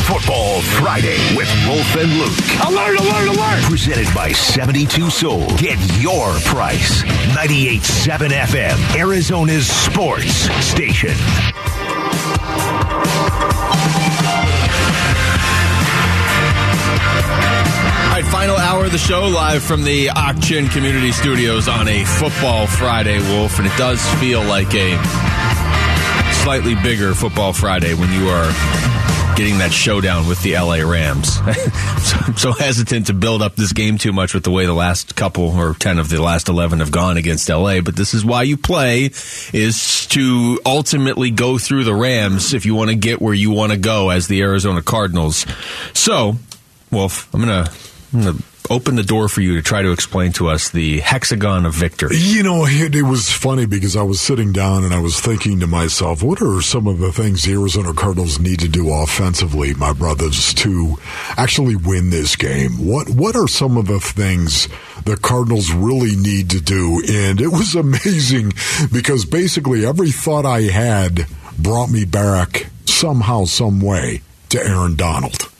Football Friday with Wolf and Luke. Alert, alert, alert! Presented by 72 Sold. Get your price. 98.7 FM, Arizona's sports station. All right, final hour of the show live from the Auction Community Studios on a Football Friday, Wolf, and it does feel like a slightly bigger Football Friday when you are getting that showdown with the LA Rams. so, I'm so hesitant to build up this game too much with the way the last couple or 10 of the last 11 have gone against LA, but this is why you play is to ultimately go through the Rams if you want to get where you want to go as the Arizona Cardinals. So, Wolf, I'm going to open the door for you to try to explain to us the hexagon of victory. You know, it, it, was funny because I was sitting down and I was thinking to myself, what are some of the things the Arizona Cardinals need to do offensively, my brothers, to actually win this game? What What are some of the things the Cardinals really need to do? And it was amazing because basically every thought I had brought me back somehow, some way to Aaron Donald.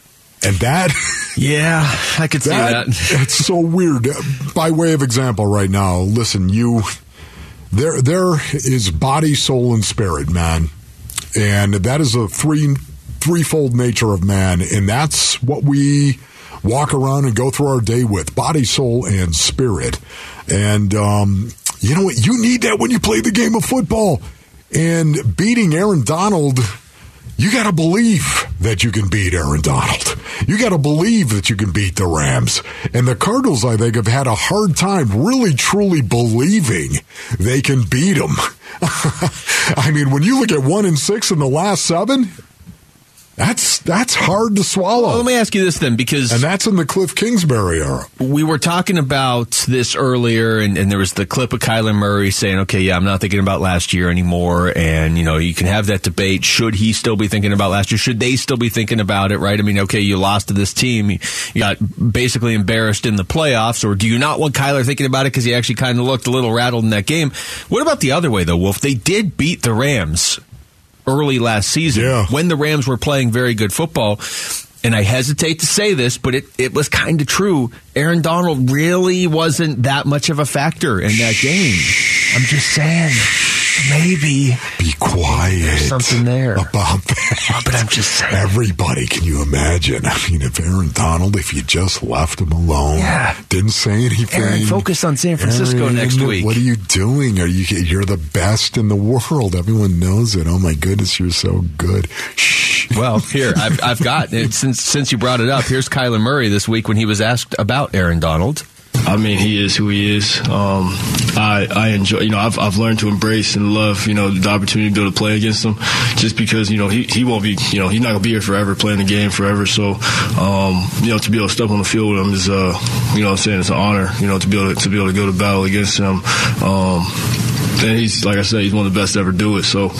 And that, yeah, I could see that. It's so weird. By way of example, right now, listen, you, there, there is body, soul, and spirit, man, and that is a three, threefold nature of man, and that's what we walk around and go through our day with: body, soul, and spirit. And um, you know what? You need that when you play the game of football. And beating Aaron Donald you got to believe that you can beat Aaron Donald. You got to believe that you can beat the Rams. And the Cardinals, I think, have had a hard time really truly believing they can beat them. I mean, when you look at one and six in the last seven, that's that's hard to swallow. Well, let me ask you this then, because and that's in the Cliff Kingsbury era. We were talking about this earlier, and, and, there was the clip of Kyler Murray saying, "Okay, yeah, I'm not thinking about last year anymore." And you know, you can have that debate: should he still be thinking about last year? Should they still be thinking about it? Right? I mean, okay, you lost to this team, you got basically embarrassed in the playoffs, or do you not want Kyler thinking about it because he actually kind of looked a little rattled in that game? What about the other way though, Wolf? They did beat the Rams early last season yeah. when the Rams were playing very good football. And I hesitate to say this, but it, it was kind of true. Aaron Donald really wasn't that much of a factor in that game. I'm just saying maybe be quiet. There's something there about that. But I'm just saying. Everybody, can you imagine? I mean, if Aaron Donald, if you just left him alone, yeah. didn't say anything. Aaron, focus on San Francisco Aaron, next week. What are you doing? Are you? You're the best in the world. Everyone knows it. Oh my goodness, you're so good. Shh. Well, here I've I've got it since since you brought it up. Here's Kyler Murray this week when he was asked about Aaron Donald. I mean, he is who he is. Um, I I enjoy. You know, I've I've learned to embrace and love. You know, the opportunity to be able to play against him, just because you know he, he won't be. You know, he's not gonna be here forever, playing the game forever. So, um, you know, to be able to step on the field with him is, uh, you know, I'm saying it's an honor. You know, to be able to, to be able to go to battle against him. Um, and he's like I said, he's one of the best to ever do it. So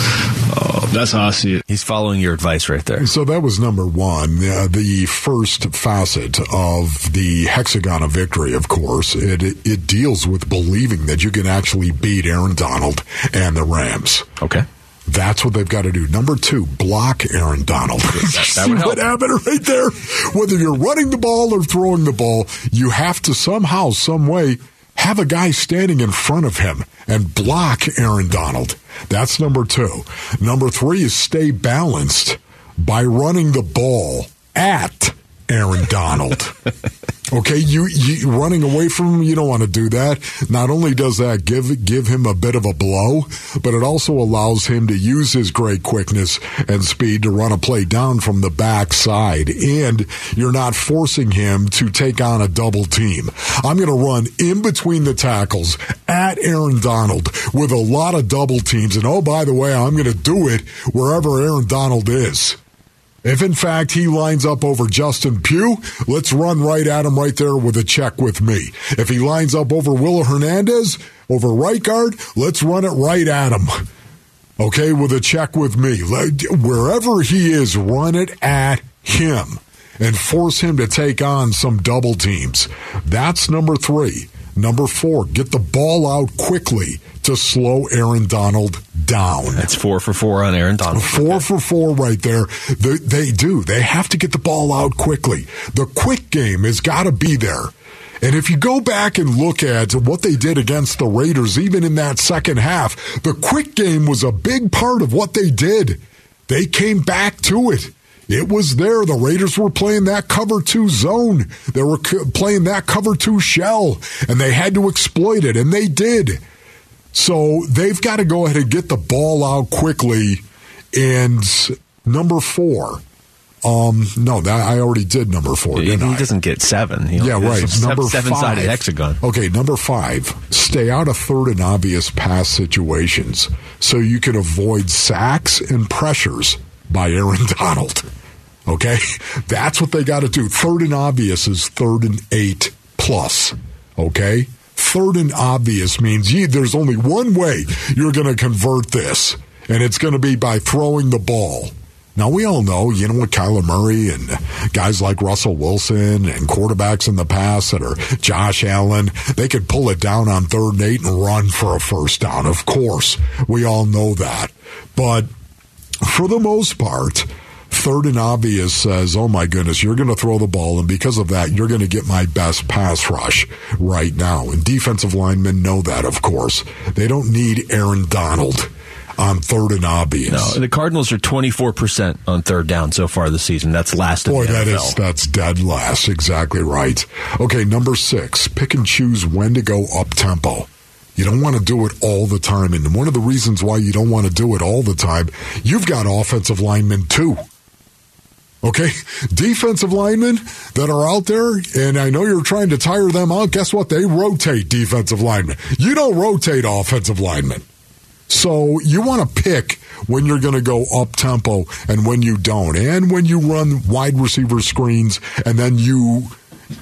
uh, that's how I see it. He's following your advice right there. So that was number one, uh, the first facet of the hexagon of victory. Of course, it it deals with believing that you can actually beat Aaron Donald and the Rams. Okay. That's what they've got to do. Number two, block Aaron Donald. that, that would help. what happened right there? Whether you're running the ball or throwing the ball, you have to somehow, some way, have a guy standing in front of him and block Aaron Donald. That's number two. Number three is stay balanced by running the ball at Aaron Donald. Okay, you, you running away from him, you don't want to do that. Not only does that give give him a bit of a blow, but it also allows him to use his great quickness and speed to run a play down from the backside. And you're not forcing him to take on a double team. I'm going to run in between the tackles at Aaron Donald with a lot of double teams. And oh, by the way, I'm going to do it wherever Aaron Donald is. If in fact he lines up over Justin Pugh, let's run right at him right there with a check with me. If he lines up over Will Hernandez, over right guard, let's run it right at him. Okay, with a check with me. Wherever he is, run it at him and force him to take on some double teams. That's number three. Number four, get the ball out quickly to slow Aaron Donald down. That's four for four on Aaron Donald. Four for four right there. They, they do. They have to get the ball out quickly. The quick game has got to be there. And if you go back and look at what they did against the Raiders, even in that second half, the quick game was a big part of what they did. They came back to it. It was there. The Raiders were playing that cover two zone. They were playing that cover two shell, and they had to exploit it, and they did. So they've got to go ahead and get the ball out quickly. And number four, um, no, that I already did number four. He, he I? doesn't get seven. He yeah, right. Number seven sided hexagon. Okay, number five. Stay out of third and obvious pass situations so you can avoid sacks and pressures by Aaron Donald. Okay, that's what they got to do. Third and obvious is third and eight plus. Okay, third and obvious means you, there's only one way you're going to convert this, and it's going to be by throwing the ball. Now, we all know, you know, what Kyler Murray and guys like Russell Wilson and quarterbacks in the past that are Josh Allen, they could pull it down on third and eight and run for a first down. Of course, we all know that. But for the most part, third and obvious says, oh my goodness, you're going to throw the ball, and because of that, you're going to get my best pass rush right now. And defensive linemen know that, of course. They don't need Aaron Donald on third and obvious. No, the Cardinals are 24% on third down so far this season. That's last Boy, that NFL. is that's dead last. Exactly right. Okay, number six, pick and choose when to go up tempo. You don't want to do it all the time. And one of the reasons why you don't want to do it all the time, you've got offensive linemen too. Okay? Defensive linemen that are out there, and I know you're trying to tire them out. Guess what? They rotate defensive linemen. You don't rotate offensive linemen. So you want to pick when you're going to go up tempo and when you don't, and when you run wide receiver screens, and then you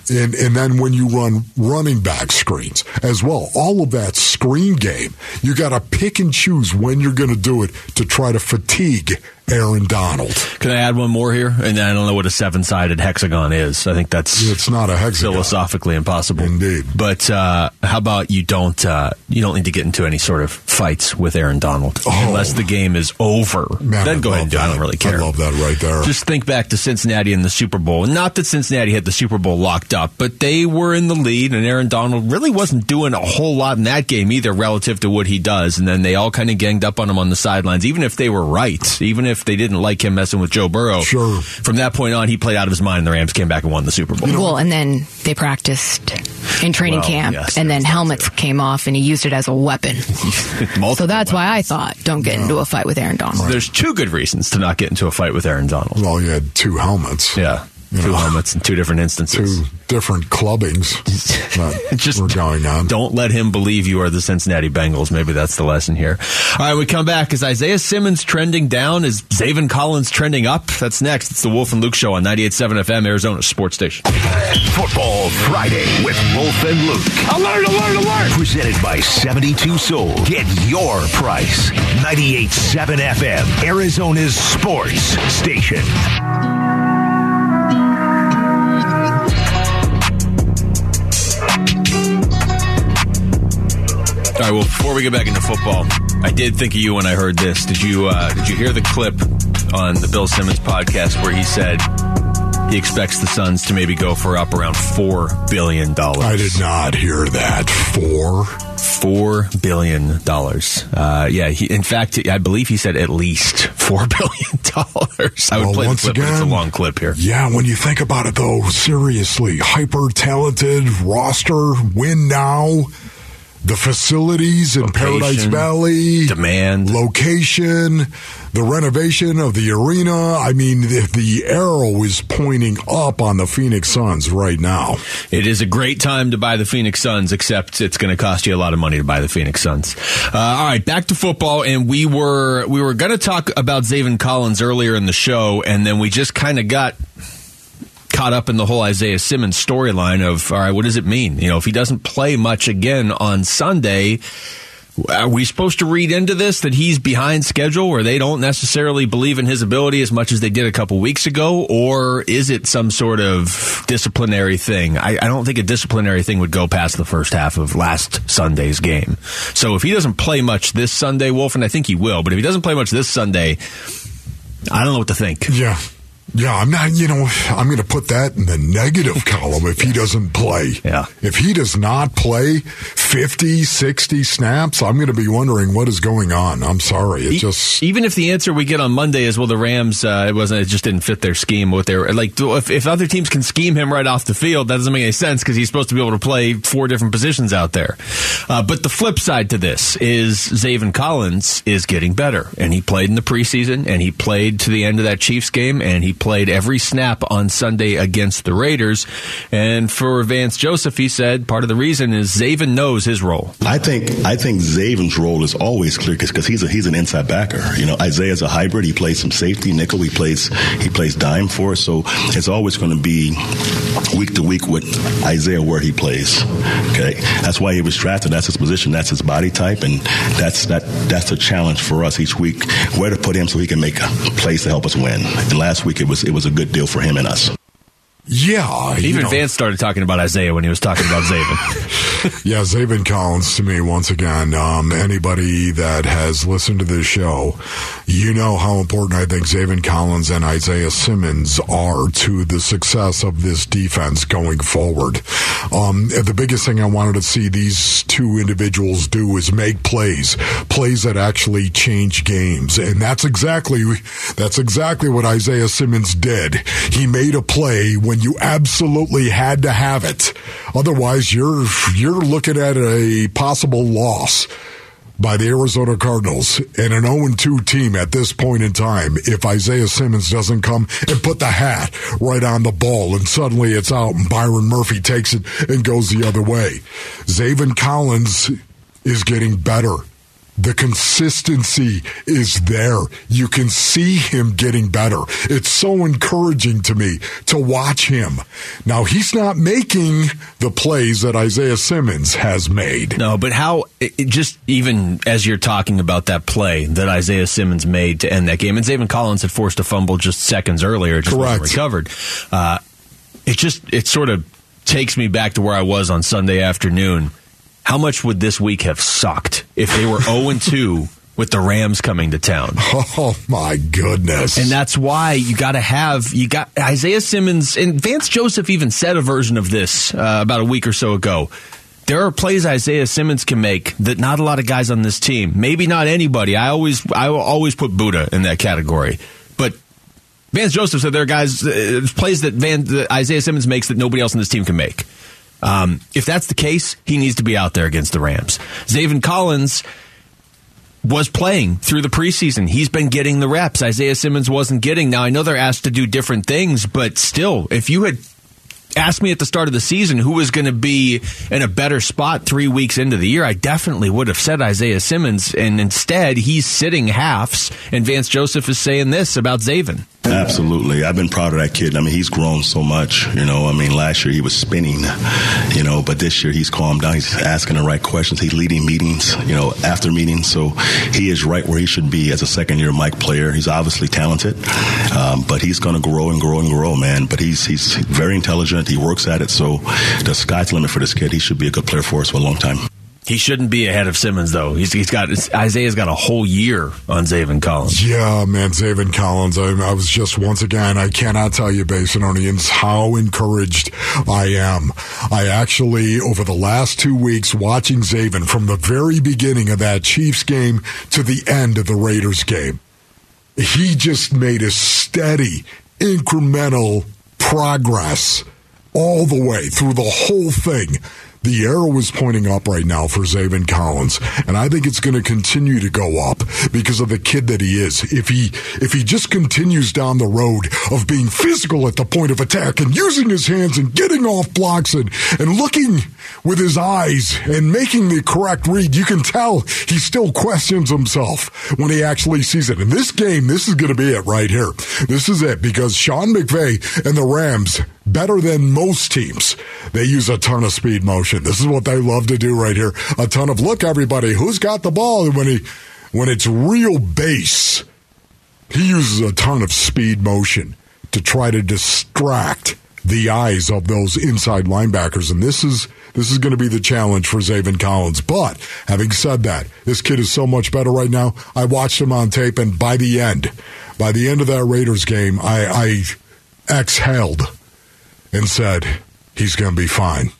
and, and then when you run running back screens as well, all of that screen game, you got to pick and choose when you're going to do it to try to fatigue Aaron Donald. Can I add one more here? And I don't know what a seven sided hexagon is. I think that's it's not a hexagon. Philosophically impossible. Indeed. But uh, how about you don't uh, you don't need to get into any sort of fights with Aaron Donald oh. unless the game is over. Man, then I go ahead and do. I don't really care. I love that right there. Just think back to Cincinnati in the Super Bowl. Not that Cincinnati had the Super Bowl locked up, but they were in the lead, and Aaron Donald really wasn't doing a whole lot in that game either, relative to what he does. And then they all kind of ganged up on him on the sidelines, even if they were right, even if they didn't like him messing with Joe Burrow. Sure. From that point on, he played out of his mind, and the Rams came back and won the Super Bowl. well, and then they practiced in training Well, camp, yes, and then helmets too. came off, and he used it as a weapon. So that's why I thought, don't get into a fight with Aaron Donald. There's two good reasons to not get into a fight with Aaron Donald. well, you had two helmets. Yeah. You two um, know. helmets in two different instances. Two different clubbings that Just were going on. Don't let him believe you are the Cincinnati Bengals. Maybe that's the lesson here. All right, we come back. Is Isaiah Simmons trending down? Is Zaven Collins trending up? That's next. It's the Wolf and Luke Show on 98.7 FM, Arizona Sports Station. Football Friday with Wolf and Luke. Alert, alert, alert! Presented by 72 Sold. Get your price. 98.7 FM, Arizona's sports station. All right. Well, before we get back into football, I did think of you when I heard this. Did you uh, Did you hear the clip on the Bill Simmons podcast where he said he expects the Suns to maybe go for up around four billion dollars? I did not hear that. Four. Four billion dollars. Uh, yeah. He, in fact, I believe he said at least four billion dollars. I would Well, play once the clip, but it's a long clip here. Yeah, when you think about it, though, seriously, hyper talented roster, win now, the facilities in Location, Paradise Valley, Demand. location, the renovation of the arena. I mean, the, the arrow is pointing up on the Phoenix Suns right now. It is a great time to buy the Phoenix Suns, except it's going to cost you a lot of money to buy the Phoenix Suns. Uh, all right, back to football, and we were we were going to talk about Zaven Collins earlier in the show, and then we just kind of got caught up in the whole Isaiah Simmons storyline of all right, what does it mean? You know, if he doesn't play much again on Sunday. Are we supposed to read into this that he's behind schedule or they don't necessarily believe in his ability as much as they did a couple weeks ago? Or is it some sort of disciplinary thing? I, I don't think a disciplinary thing would go past the first half of last Sunday's game. So if he doesn't play much this Sunday, Wolf, and I think he will, but if he doesn't play much this Sunday, I don't know what to think. Yeah. Yeah, I'm not, you know, I'm going to put that in the negative column if he doesn't play. Yeah. If he does not play 50, 60 snaps, I'm going to be wondering what is going on. I'm sorry. It E- just. even if the answer we get on Monday is well, the Rams uh, it wasn't it just didn't fit their scheme. What they were like, if, if other teams can scheme him right off the field, that doesn't make any sense because he's supposed to be able to play four different positions out there. Uh, but the flip side to this is Zaven Collins is getting better, and he played in the preseason, and he played to the end of that Chiefs game, and he played every snap on Sunday against the Raiders. And for Vance Joseph, he said part of the reason is Zaven knows his role. I think I think Zaven's role is always clear because he's a, he's an inside backer. You know, Isaiah's a hybrid. He plays some safety nickel. He plays he plays dime for us. So it's always going to be week to week with Isaiah where he plays. Okay, that's why he was drafted. That's his position. That's his body type, and that's that that's a challenge for us each week where to put him so he can make plays to help us win. And last week it was it was a good deal for him and us. Yeah. Even know. Vance started talking about Isaiah when he was talking about Zaven. Yeah, Zaven Collins to me, once again, um, anybody that has listened to this show, you know how important I think Zaven Collins and Isaiah Simmons are to the success of this defense going forward. Um, the biggest thing I wanted to see these two individuals do is make plays, plays that actually change games. And that's exactly, that's exactly what Isaiah Simmons did. He made a play when you absolutely had to have it. Otherwise, you're, you're looking at a possible loss by the Arizona Cardinals and an 0 2 team at this point in time if Isaiah Simmons doesn't come and put the hat right on the ball and suddenly it's out and Byron Murphy takes it and goes the other way. Zaven Collins is getting better. The consistency is there. You can see him getting better. It's so encouraging to me to watch him. Now, he's not making the plays that Isaiah Simmons has made. No, but how, it, just even as you're talking about that play that Isaiah Simmons made to end that game, and Zaven Collins had forced a fumble just seconds earlier, just Correct. recovered. Uh, it just, it sort of takes me back to where I was on Sunday afternoon. How much would this week have sucked if they were 0 2 with the Rams coming to town? Oh my goodness. And that's why you got to have you got Isaiah Simmons and Vance Joseph even said a version of this uh, about a week or so ago. There are plays Isaiah Simmons can make that not a lot of guys on this team, maybe not anybody. I always I will always put Budda in that category, but Vance Joseph said there are guys uh, plays that Van that Isaiah Simmons makes that nobody else on this team can make. Um, if that's the case, he needs to be out there against the Rams. Zaven Collins was playing through the preseason. He's been getting the reps. Isaiah Simmons wasn't getting. Now I know they're asked to do different things, but still, if you had asked me at the start of the season who was going to be in a better spot three weeks into the year, I definitely would have said Isaiah Simmons. And instead, he's sitting halves, and Vance Joseph is saying this about Zaven. Absolutely. I've been proud of that kid. I mean, he's grown so much. You know, I mean, last year he was spinning, you know, but this year he's calmed down. He's asking the right questions. He's leading meetings, you know, after meetings. So he is right where he should be as a second year Mike player. He's obviously talented, um, but he's going to grow and grow and grow, man. But he's, he's very intelligent. He works at it. So the sky's the limit for this kid. He should be a good player for us for a long time. He shouldn't be ahead of Simmons, though. He's, he's got Isaiah's got a whole year on Zaven Collins. Yeah, man, Zaven Collins. I, I was just once again. I cannot tell you, Basinonians, how encouraged I am. I actually, over the last two weeks, watching Zaven from the very beginning of that Chiefs game to the end of the Raiders game, he just made a steady, incremental progress all the way through the whole thing. The arrow is pointing up right now for Zaven Collins, and I think it's going to continue to go up because of the kid that he is. If he if he just continues down the road of being physical at the point of attack and using his hands and getting off blocks and and looking with his eyes and making the correct read, you can tell he still questions himself when he actually sees it. In this game, this is going to be it right here. This is it because Sean McVay and the Rams better than most teams. They use a ton of speed motion. This is what they love to do right here. A ton of look, everybody, who's got the ball? When he when it's real base, he uses a ton of speed motion to try to distract the eyes of those inside linebackers. And this is this is going to be the challenge for Zaven Collins. But having said that, this kid is so much better right now. I watched him on tape, and by the end, by the end of that Raiders game, I, I exhaled and said, he's going to be fine.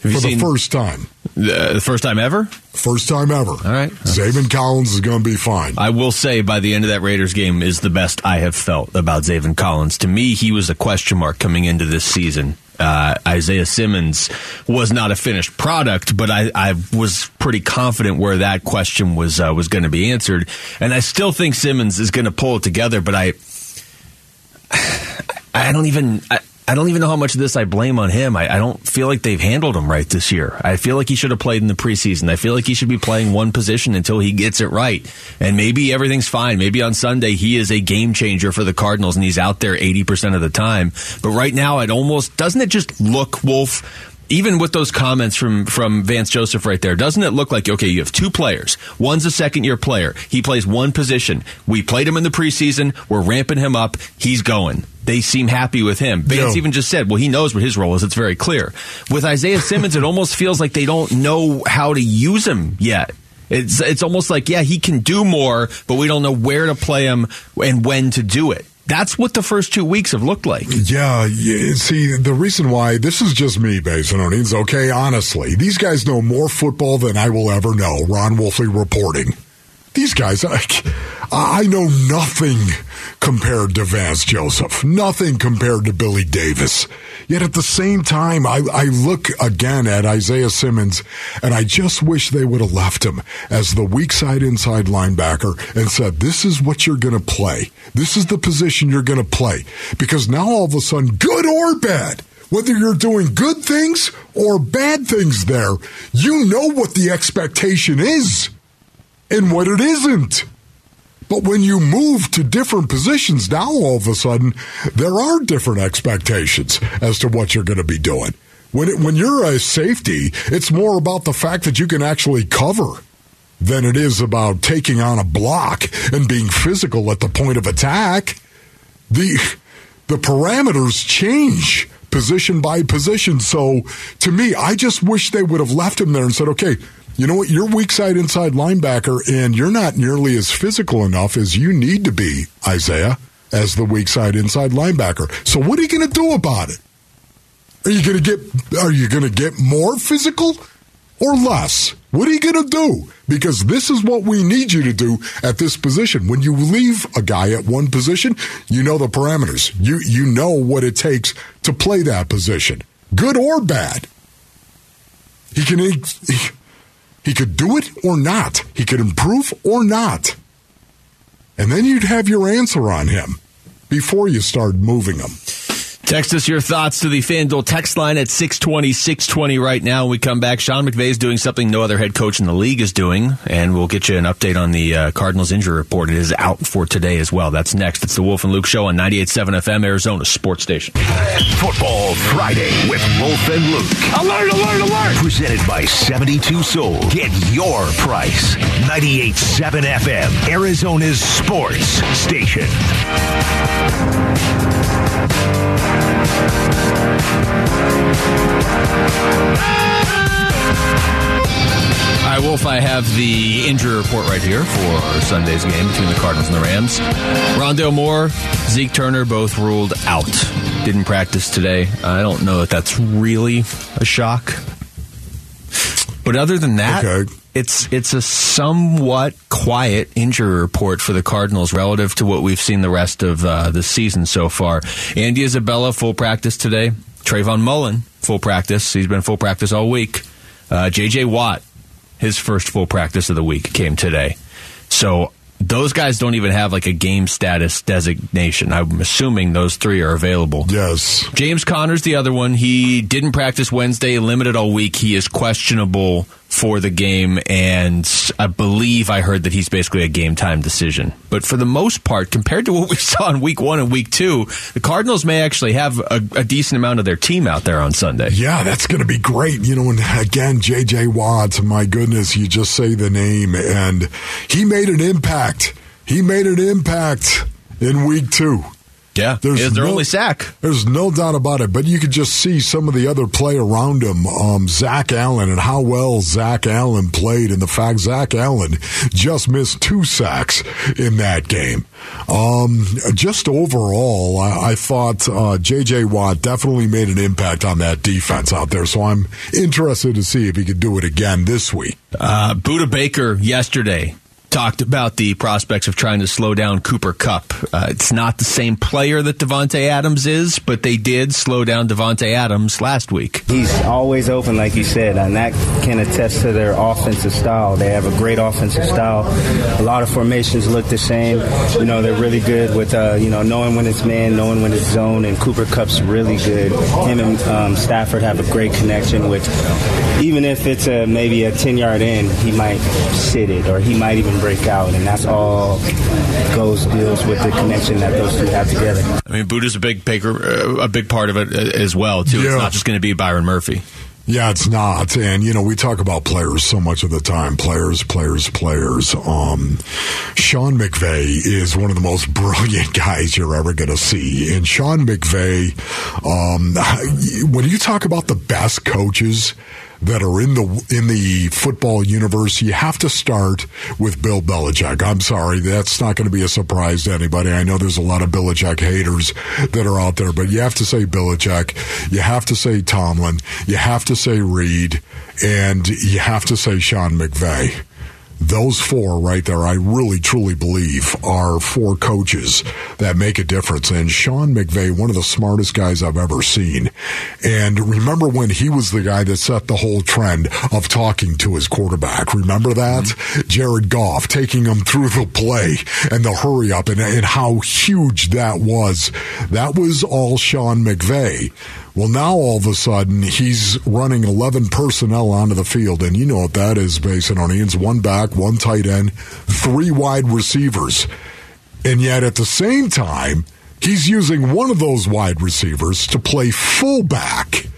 For the first time. The, first time ever? First time ever. All right. Zaven Collins is going to be fine. I will say by the end of that Raiders game is the best I have felt about Zaven Collins. To me, he was a question mark coming into this season. Uh, Isaiah Simmons was not a finished product, but I, I was pretty confident where that question was uh, was going to be answered, and I still think Simmons is going to pull it together. But I, I don't even. I, I don't even know how much of this I blame on him. I, I, don't feel like they've handled him right this year. I feel like he should have played in the preseason. I feel like he should be playing one position until he gets it right. And maybe everything's fine. Maybe on Sunday he is a game changer for the Cardinals and he's out there 80% of the time. But right now it almost, doesn't it just look, Wolf, even with those comments from from Vance Joseph right there, doesn't it look like okay? You have two players. One's a second year player. He plays one position. We played him in the preseason. We're ramping him up. He's going. They seem happy with him. Vance yeah. even just said, well, he knows what his role is. It's very clear. With Isaiah Simmons, it almost feels like they don't know how to use him yet. It's it's almost like yeah, he can do more, but we don't know where to play him and when to do it. That's what the first two weeks have looked like. Yeah, yeah. See, the reason why this is just me, Basinonians. Okay, honestly, these guys know more football than I will ever know. Ron Wolfley reporting. These guys, I, I know nothing compared to Vance Joseph, nothing compared to Billy Davis. Yet at the same time, I, I look again at Isaiah Simmons and I just wish they would have left him as the weak side inside linebacker and said, this is what you're going to play. This is the position you're going to play. Because now all of a sudden, good or bad, whether you're doing good things or bad things there, you know what the expectation is and what it isn't. But when you move to different positions, now all of a sudden, there are different expectations as to what you're going to be doing. When, it, when you're a safety, it's more about the fact that you can actually cover than it is about taking on a block and being physical at the point of attack. The, the parameters change position by position. So to me, I just wish they would have left him there and said, okay, you know what? You're weak side inside linebacker, and you're not nearly as physical enough as you need to be, Isaiah, as the weak side inside linebacker. So what are you going to do about it? Are you going to get? Are you going to get more physical or less? What are you going to do? Because this is what we need you to do at this position. When you leave a guy at one position, you know the parameters. You you know what it takes to play that position, good or bad. He can. He, he could do it or not. He could improve or not. And then you'd have your answer on him before you start moving him. Text us your thoughts to the FanDuel text line at 620, 620 right now. When we come back, Sean McVay is doing something no other head coach in the league is doing, and we'll get you an update on the uh, Cardinals injury report. It is out for today as well. That's next. It's the Wolf and Luke Show on 98.7 FM, Arizona Sports Station. Football Friday with Wolf and Luke. Alert, alert, alert! Presented by 72 Sold. Get your price. 98.7 FM, Arizona's sports station. Right, Wolf, I have the injury report right here for Sunday's game between the Cardinals and the Rams. Rondale Moore, Zeke Turner both ruled out. Didn't practice today. I don't know if that's really a shock. But other than that, okay. It's it's a somewhat quiet injury report for the Cardinals relative to what we've seen the rest of uh, the season so far. Andy Isabella full practice today. Trayvon Mullen full practice. He's been full practice all week. Uh, J.J. Watt, his first full practice of the week came today. So those guys don't even have like a game status designation. I'm assuming those three are available. Yes. James Conner's the other one. He didn't practice Wednesday, limited all week. He is questionable for the game, and I believe I heard that he's basically a game time decision. But for the most part, compared to what we saw in week one and week two, the Cardinals may actually have a, a decent amount of their team out there on Sunday. Yeah, that's going to be great. You know, and again, J.J. Watt, my goodness, you just say the name, and he made an impact. He made an impact in week two. Yeah, There's there's their no- only sack. There's no doubt about it, but you could just see some of the other play around him, um, Zach Allen, and how well Zach Allen played, and the fact Zach Allen just missed two sacks in that game. Um, just overall, I, I thought uh, J.J. Watt definitely made an impact on that defense out there, so I'm interested to see if he could do it again this week. Uh, Budda Baker yesterday talked about the prospects of trying to slow down Cooper Kupp. Uh, it's not the same player that Davante Adams is, but they did slow down Davante Adams last week. He's always open, like you said, and that can attest to their offensive style. They have a great offensive style. A lot of formations look the same. You know, they're really good with, uh, you know, knowing when it's man, knowing when it's zone, and Cooper Kupp's really good. Him and um, Stafford have a great connection, which even if it's a, maybe a 10 yard in, he might sit it or he might even break out, and that's all goes deals with the connection that those two have together. I mean, Budda's a big Baker, uh, a big part of it uh, as well too. Yeah. It's not just going to be Byron Murphy. Yeah, it's not. And, you know, we talk about players so much of the time. Players, players, players. Um, Sean McVay is one of the most brilliant guys you're ever going to see. And Sean McVay, um, when you talk about the best coaches, that are in the in the football universe, you have to start with Bill Belichick. I'm sorry, that's not going to be a surprise to anybody. I know there's a lot of Belichick haters that are out there, but you have to say Belichick, you have to say Tomlin, you have to say Reid, and you have to say Sean McVay. Those four right there, I really truly believe are four coaches that make a difference. And Sean McVay, one of the smartest guys I've ever seen. And remember when he was the guy that set the whole trend of talking to his quarterback? Remember that? Mm-hmm. Jared Goff taking him through the play and the hurry up and, and how huge that was. That was all Sean McVay. Well, now all of a sudden he's running 11 personnel onto the field, and you know what that is, Basinonians. One back, one tight end, three wide receivers. And yet at the same time, he's using one of those wide receivers to play fullback.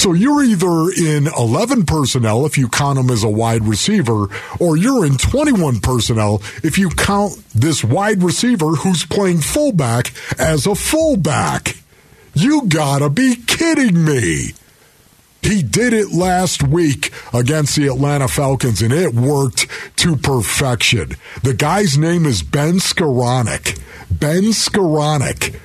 So you're either in 11 personnel if you count him as a wide receiver, or you're in 21 personnel if you count this wide receiver who's playing fullback as a fullback. You gotta be kidding me. He did it last week against the Atlanta Falcons, and it worked to perfection. The guy's name is Ben Skowronek. Ben Skowronek.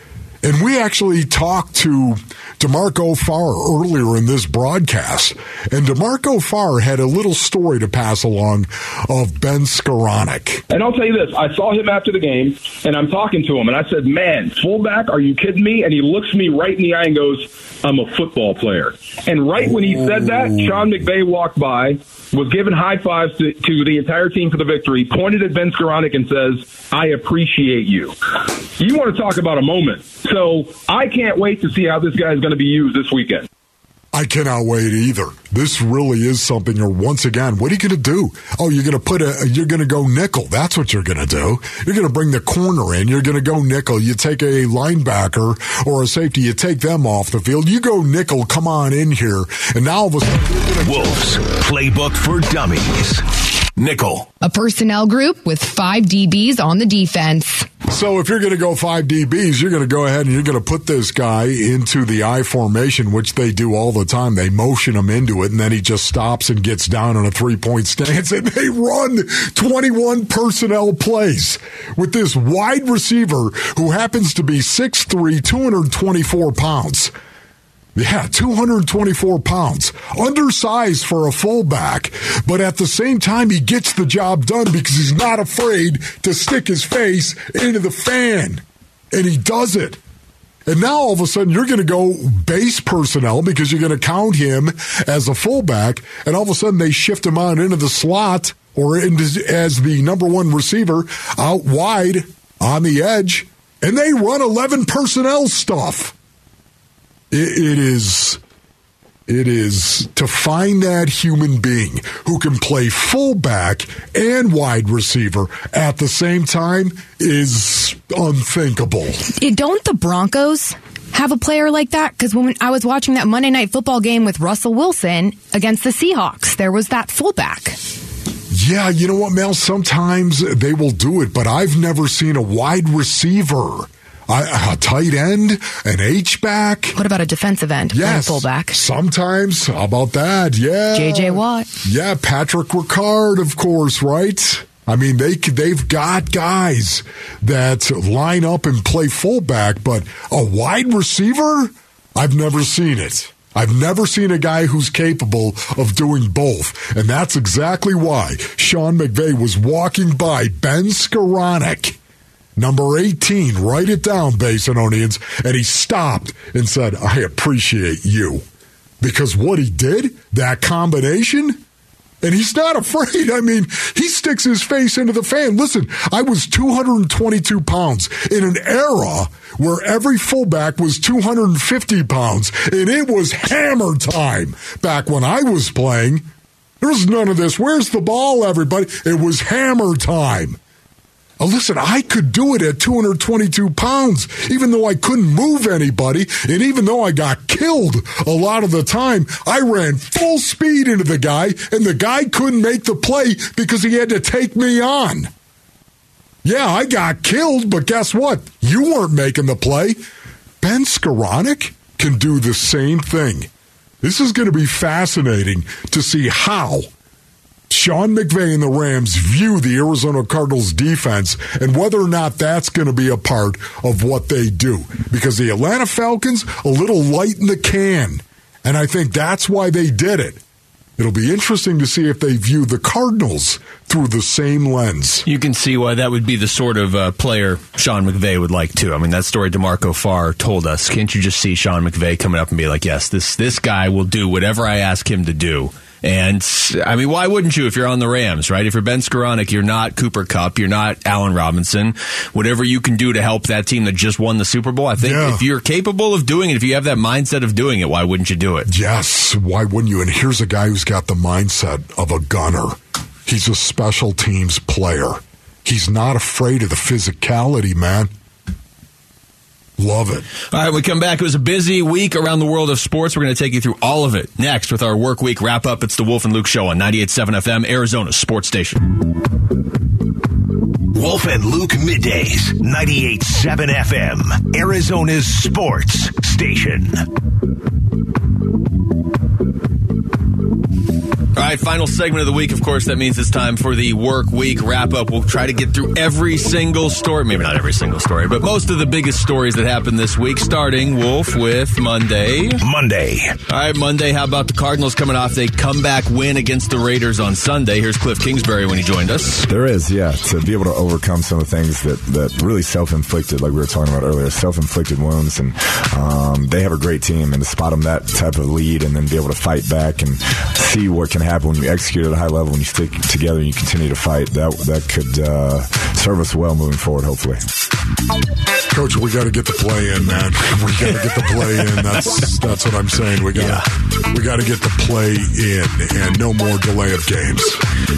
And we actually talked to D'Marco Farr earlier in this broadcast. And D'Marco Farr had a little story to pass along of Ben Skowronek. And I'll tell you this: I saw him after the game, and I'm talking to him, and I said, "Man, fullback? Are you kidding me?" And he looks me right in the eye and goes, "I'm a football player." And right when he said that, oh. Sean McVay walked by, was giving high fives to, to the entire team for the victory, pointed at Ben Skowronek and says, "I appreciate you." You want to talk about a moment? So I can't wait to see how this guy is going to be used this weekend. I cannot wait either. This really is something. Or once again, what are you going to do? Oh, you're going to put a. You're going to go nickel. That's what you're going to do. You're going to bring the corner in. You're going to go nickel. You take a linebacker or a safety. You take them off the field. You go nickel. Come on in here. And now all of a sudden, Wolves playbook for dummies. Nickel. A personnel group with five DBs on the defense. So if you're going to go five DBs, you're going to go ahead and you're going to put this guy into the I formation, which they do all the time. They motion him into it, and then he just stops and gets down on a three point stance, and they run 21 personnel plays with this wide receiver who happens to be 6'3", 224 pounds. Yeah, 224 pounds. Undersized for a fullback, but at the same time, he gets the job done because he's not afraid to stick his face into the fan. And he does it. And now all of a sudden, you're going to go base personnel because you're going to count him as a fullback. And all of a sudden, they shift him on into the slot or into, as the number one receiver out wide on the edge. And they run 11 personnel stuff it, it is it is to find that human being who can play fullback and wide receiver at the same time is unthinkable. Don't the Broncos have a player like that? Because when I was watching that Monday night football game with Russell Wilson against the Seahawks, there was that fullback. Yeah, you know what, Mel? Sometimes they will do it, but I've never seen a wide receiver I, a tight end, an H back. What about a defensive end? Yes, fullback. Sometimes. How about that? Yeah, J.J. Watt. Yeah, Patrick Ricard, of course. Right. I mean, they they've got guys that line up and play fullback, but a wide receiver, I've never seen it. I've never seen a guy who's capable of doing both, and that's exactly why Sean McVay was walking by Ben Skowronek number 18. Write it down, Basinonians. And he stopped and said, I appreciate you. Because what he did, that combination, and he's not afraid. I mean, he sticks his face into the fan. Listen, I was 222 pounds in an era where every fullback was 250 pounds, and it was hammer time back when I was playing. There was none of this. Where's the ball, everybody? It was hammer time. Oh, listen, I could do it at 222 pounds, even though I couldn't move anybody. And even though I got killed a lot of the time, I ran full speed into the guy, and the guy couldn't make the play because he had to take me on. Yeah, I got killed, but guess what? You weren't making the play. Ben Skowronek can do the same thing. This is going to be fascinating to see how Sean McVay and the Rams view the Arizona Cardinals defense and whether or not that's going to be a part of what they do. Because the Atlanta Falcons, a little light in the can. And I think that's why they did it. It'll be interesting to see if they view the Cardinals through the same lens. You can see why that would be the sort of uh, player Sean McVay would like too. I mean, that story D'Marco Farr told us. Can't you just see Sean McVay coming up and be like, "Yes, this this guy will do whatever I ask him to do." And I mean, why wouldn't you if you're on the Rams, right? If you're Ben Skowronek, you're not Cooper Kupp, you're not Allen Robinson. Whatever you can do to help that team that just won the Super Bowl, I think yeah. if you're capable of doing it, if you have that mindset of doing it, why wouldn't you do it? Yes, why wouldn't you? And here's a guy who's got the mindset of a gunner. He's a special teams player. He's not afraid of the physicality, man. Love it. All right, we come back. It was a busy week around the world of sports. We're going to take you through all of it next with our work week wrap up. It's the Wolf and Luke Show on 98.7 FM, Arizona Sports Station. Wolf and Luke middays, 98.7 FM, Arizona's sports station. Right, final segment of the week. Of course, that means it's time for the work week wrap up. We'll try to get through every single story. Maybe not every single story, but most of the biggest stories that happened this week, starting, Wolf, with Monday. Monday. All right, Monday. How about the Cardinals coming off a comeback win against the Raiders on Sunday? Here's Cliff Kingsbury when he joined us. There is, yeah. To be able to overcome some of the things that, that really self inflicted, like we were talking about earlier, self inflicted wounds. And um, they have a great team, and to spot them that type of lead and then be able to fight back and see what can happen when you execute at a high level, when you stick together and you continue to fight. That that could uh, serve us well moving forward, hopefully. Coach, we got to get the play in, man. We got to get the play in. That's that's what I'm saying. We got yeah. We got to get the play in, and no more delay of games.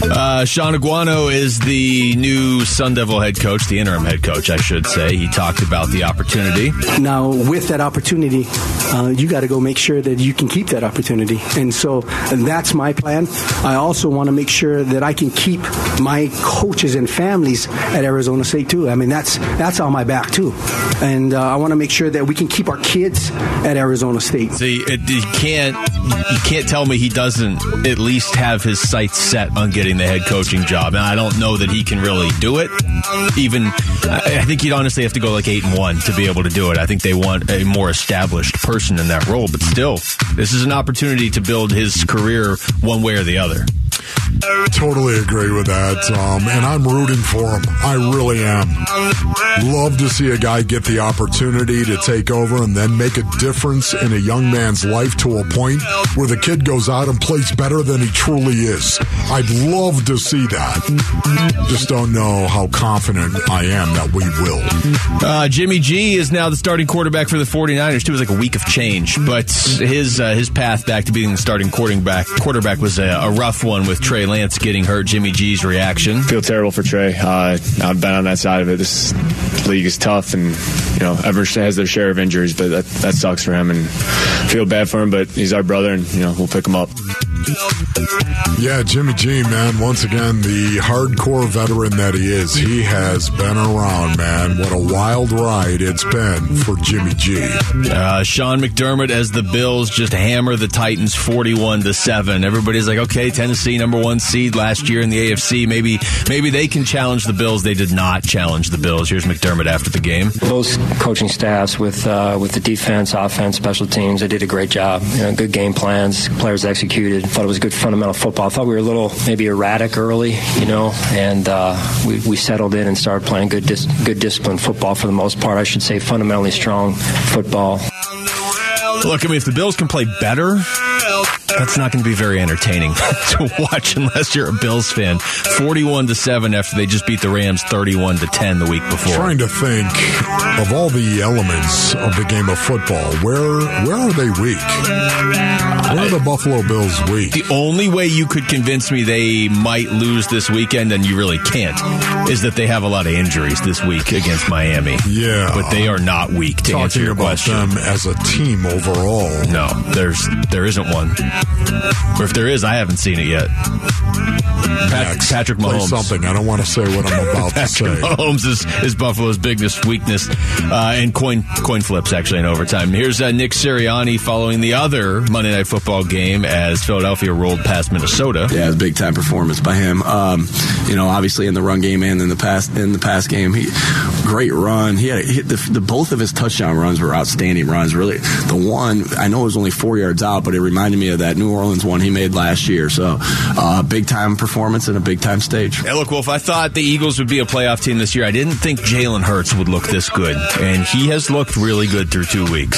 Uh, Shaun Aguano is the new Sun Devil head coach, the interim head coach, I should say. He talked about the opportunity. Now, with that opportunity, uh, you got to go make sure that you can keep that opportunity, and so and that's my plan. I also want to make sure that I can keep my coaches and families at Arizona State too. I mean, that's that's on my back too, and uh, I want to make sure that we can keep our kids at Arizona State. See, it, you can't you can't tell me he doesn't at least have his sights set on getting the head coaching job, and I don't know that he can really do it. Even I think you'd honestly have to go like eight and one to be able to do it. I think they want a more established person in that role, but still, this is an opportunity to build his career one way or the other. Totally agree with that, um, and I'm rooting for him. I really am. Love to see a guy get the opportunity to take over and then make a difference in a young man's life to a point where the kid goes out and plays better than he truly is. I'd love to see that. Just don't know how confident I am that we will. Uh, Jimmy G is now the starting quarterback for the 49ers. Too was like a week of change, but his uh, his path back to being the starting quarterback quarterback was a, a, rough one with Trey Lance getting hurt. Jimmy G's reaction. Feel terrible for Trey. Uh, I've been on that side of it. This league is tough, and you know, ever has their share of injuries, but that, that sucks for him, and feel bad for him. But he's our brother, and you know, we'll pick him up. Yeah, Jimmy G, man. Once again, the hardcore veteran that he is, he has been around, man. What a wild ride it's been for Jimmy G. Uh, Sean McDermott as the Bills just hammer the Titans forty-one to seven. Everybody's like, okay, Tennessee number one seed last year in the AFC. Maybe maybe they can challenge the Bills. They did not challenge the Bills. Here's McDermott after the game. Both coaching staffs with uh, with the defense, offense, special teams, they did a great job. You know, good game plans, players executed. Thought it was good fundamental football. I thought we were a little maybe erratic early, you know, and uh, we, we settled in and started playing good dis- good disciplined football for the most part. I should say fundamentally strong football. Look, I mean, if the Bills can play better, that's not going to be very entertaining to watch unless you're a Bills fan. 41 to 7 after they just beat the Rams 31 to 10 the week before. Trying to think of all the elements of the game of football. Where where are they weak? Where are the Buffalo Bills weak? The only way you could convince me they might lose this weekend, and you really can't, is that they have a lot of injuries this week against Miami. Yeah. But they are not weak to Talking answer your about question. them as a team overall. No, there's there isn't one. Or if there is, I haven't seen it yet. Pat- Next, Patrick play something. I don't want to say what I'm about to Patrick say. Mahomes is, is Buffalo's biggest weakness, uh, and coin coin flips actually in overtime. Here's uh, Nick Sirianni following the other Monday Night Football game as Philadelphia rolled past Minnesota. Yeah, it was a big time performance by him. Um, you know, obviously in the run game and in the pass in the pass game, he great run. He had he, the, the both of his touchdown runs were outstanding runs. Really, the one I know it was only four yards out, but it reminded me of that New Orleans one he made last year. So, uh, big time performance and a big time stage. Hey, look, Wolf, I thought the Eagles would be a playoff team this year. I didn't think Jalen Hurts would look this good, and he has looked really good through two weeks.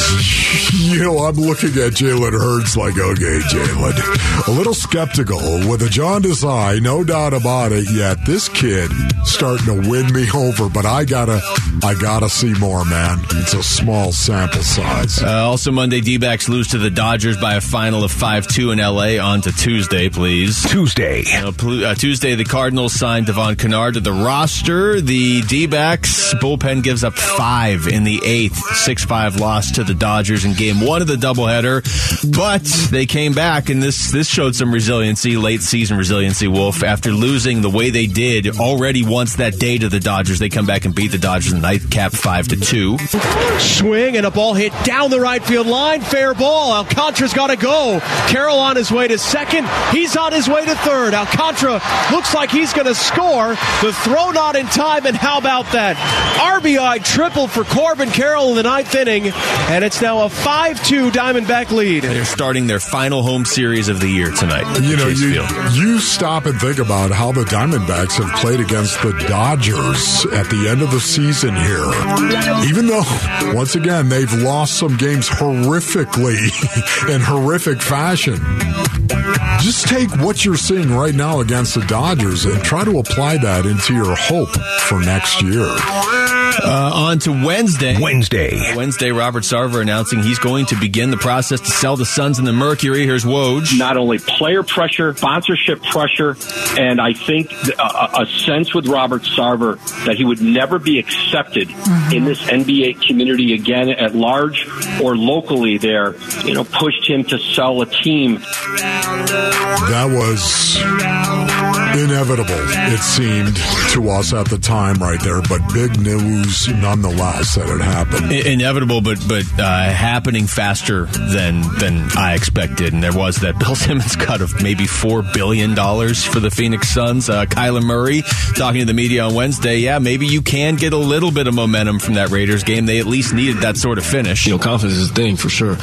You know, I'm looking at Jalen Hurts like, okay, Jalen. A little skeptical with a jaundiced eye, no doubt about it. Yet this kid starting to win me over, but I gotta, I gotta see more, man. It's a small sample size. Uh, also, Monday, D backs lose to the Dodgers by a final of 5 2 in LA. On to Tuesday, please. Tuesday. Uh, uh, Tuesday, the Cardinals signed Devon Kennard to the roster. The D backs bullpen gives up five in the eighth, 6 5 loss to the Dodgers in game one of the doubleheader. But they came back, and this, this showed some resiliency, late season resiliency, Wolf. After losing the way they did already once that day to the Dodgers, they come back and beat the Dodgers in the nightcap 5 to 2. Swing and a ball hit down the right field line. Fair ball. Alcantara's got to go. Carroll on his way to second. He's on his way to third. Alcantara looks like he's going to score. The throw not in time, and how about that? RBI triple for Corbin Carroll in the ninth inning, and it's now a 5 2 Diamondback lead. They're starting their final home series of the year tonight. You know, you, you stop and think about how the Diamondbacks have played against the Dodgers at the end of the season here. Even though, once again, they've lost some games horrifically in horrific fashion. Just take what you're seeing right now against the Dodgers and try to apply that into your hope for next year. On to Wednesday. Wednesday. Wednesday, Robert Sarver announcing he's going to begin the process to sell the Suns and the Mercury. Here's Woj. not only player pressure, sponsorship pressure, and I think a, a sense with Robert Sarver that he would never be accepted mm-hmm. in this NBA community again at large or locally there, you know, pushed him to sell a team. That was inevitable, it seemed to us at the time right there, but big news nonetheless that it happened. I- inevitable, but but uh, happening faster than than I expected. And there was that Bill Simmons cut of maybe four billion dollars for the Phoenix Suns. Uh, Kyler Murray talking to the media on Wednesday. Yeah, maybe you can get a little bit of momentum from that Raiders game. They at least needed that sort of finish. You know, confidence is a thing for sure.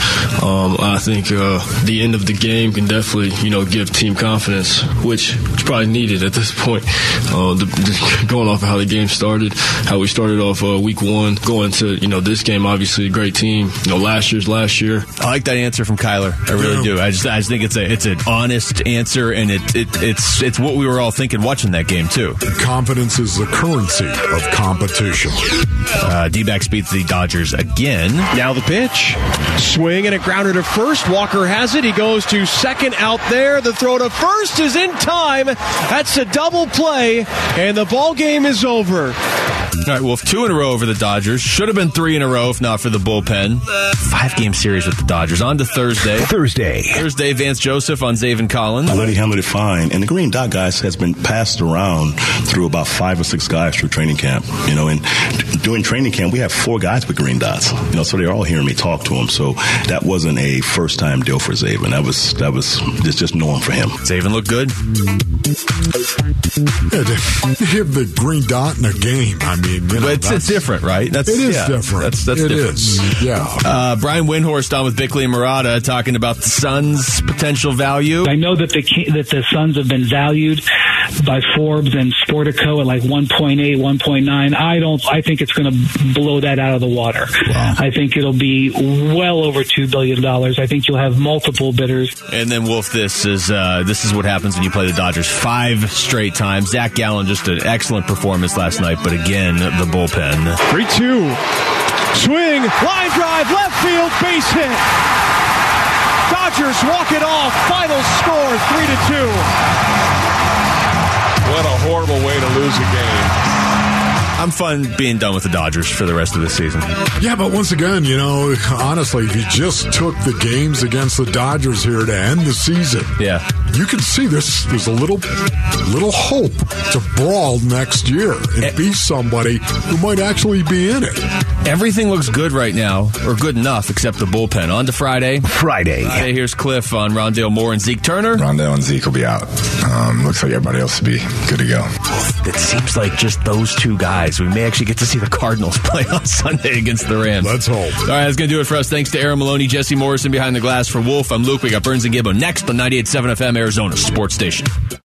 Um, I think uh, the end of the game can definitely, you know, give team confidence, which is probably needed at this point. Uh, the, the, going off of how the game started, how we started off uh, week one, going to you know this game, obviously a great team. You know, last year's last year. I like that answer from Kyler. I really Yeah. do. I just I just think it's a it's an honest answer, and it, it it's it's what we were all thinking watching that game too. Confidence is the currency of competition. Uh, D-backs beats the Dodgers again. Now the pitch. Swing and a grounder to first. Walker has it. He goes to second out there. The throw to first is in time. That's a double play, and the ball game is over. All right, Wolf, two in a row over the Dodgers. Should have been three in a row if not for the bullpen. Five game series with the Dodgers. On to Thursday. Thursday. Thursday, Vance Joseph on Zaven Collins. I thought he handled it fine. And the Green Dot guys has been passed around through about five or six guys through training camp. You know, and d- during training camp, we have four guys with Green Dots. You know, so they're all hearing me talk to them. So that wasn't a first time deal for Zaven. That was that was just just norm for him. Zaven looked good. Yeah, to hit the green dot in a game. I mean, you know, But it's, it's different, right? That's It is yeah, different. That's that's It different. is, Yeah. Uh, Brian Windhorst on with Bickley and Marotta talking about the Suns' potential value. I know that the that the Suns have been valued by Forbes and Sportico at like 1.8, 1.9. I don't. I think it's going to blow that out of the water. I think it'll be well over two billion dollars. I think you'll have multiple bidders. And then Wolf, this is uh, this is what happens when you play the Dodgers five straight times. Zach Gallen just an excellent performance last night, but again the bullpen. 3 2. Swing, line drive, left field, base hit. Dodgers walk it off. Final score 3 to 2. What a horrible way to lose a game. I'm fun being done with the Dodgers for the rest of the season. Yeah, but once again, you know, honestly, if you just took the games against the Dodgers here to end the season, yeah, you can see this. There's a little, little hope to brawl next year and be somebody who might actually be in it. Everything looks good right now, or good enough, except the bullpen. On to Friday. Friday. Friday here's Kliff on Rondale Moore and Zeke Turner. Rondale and Zeke will be out. Um, looks like everybody else will be good to go. It seems like just those two guys. We may actually get to see the Cardinals play on Sunday against the Rams. Let's hope. All right, that's going to do it for us. Thanks to Aaron Maloney, Jesse Morrison behind the glass for Wolf. I'm Luke. We got Burns and Gambo next on 98.7 FM, Arizona sports station.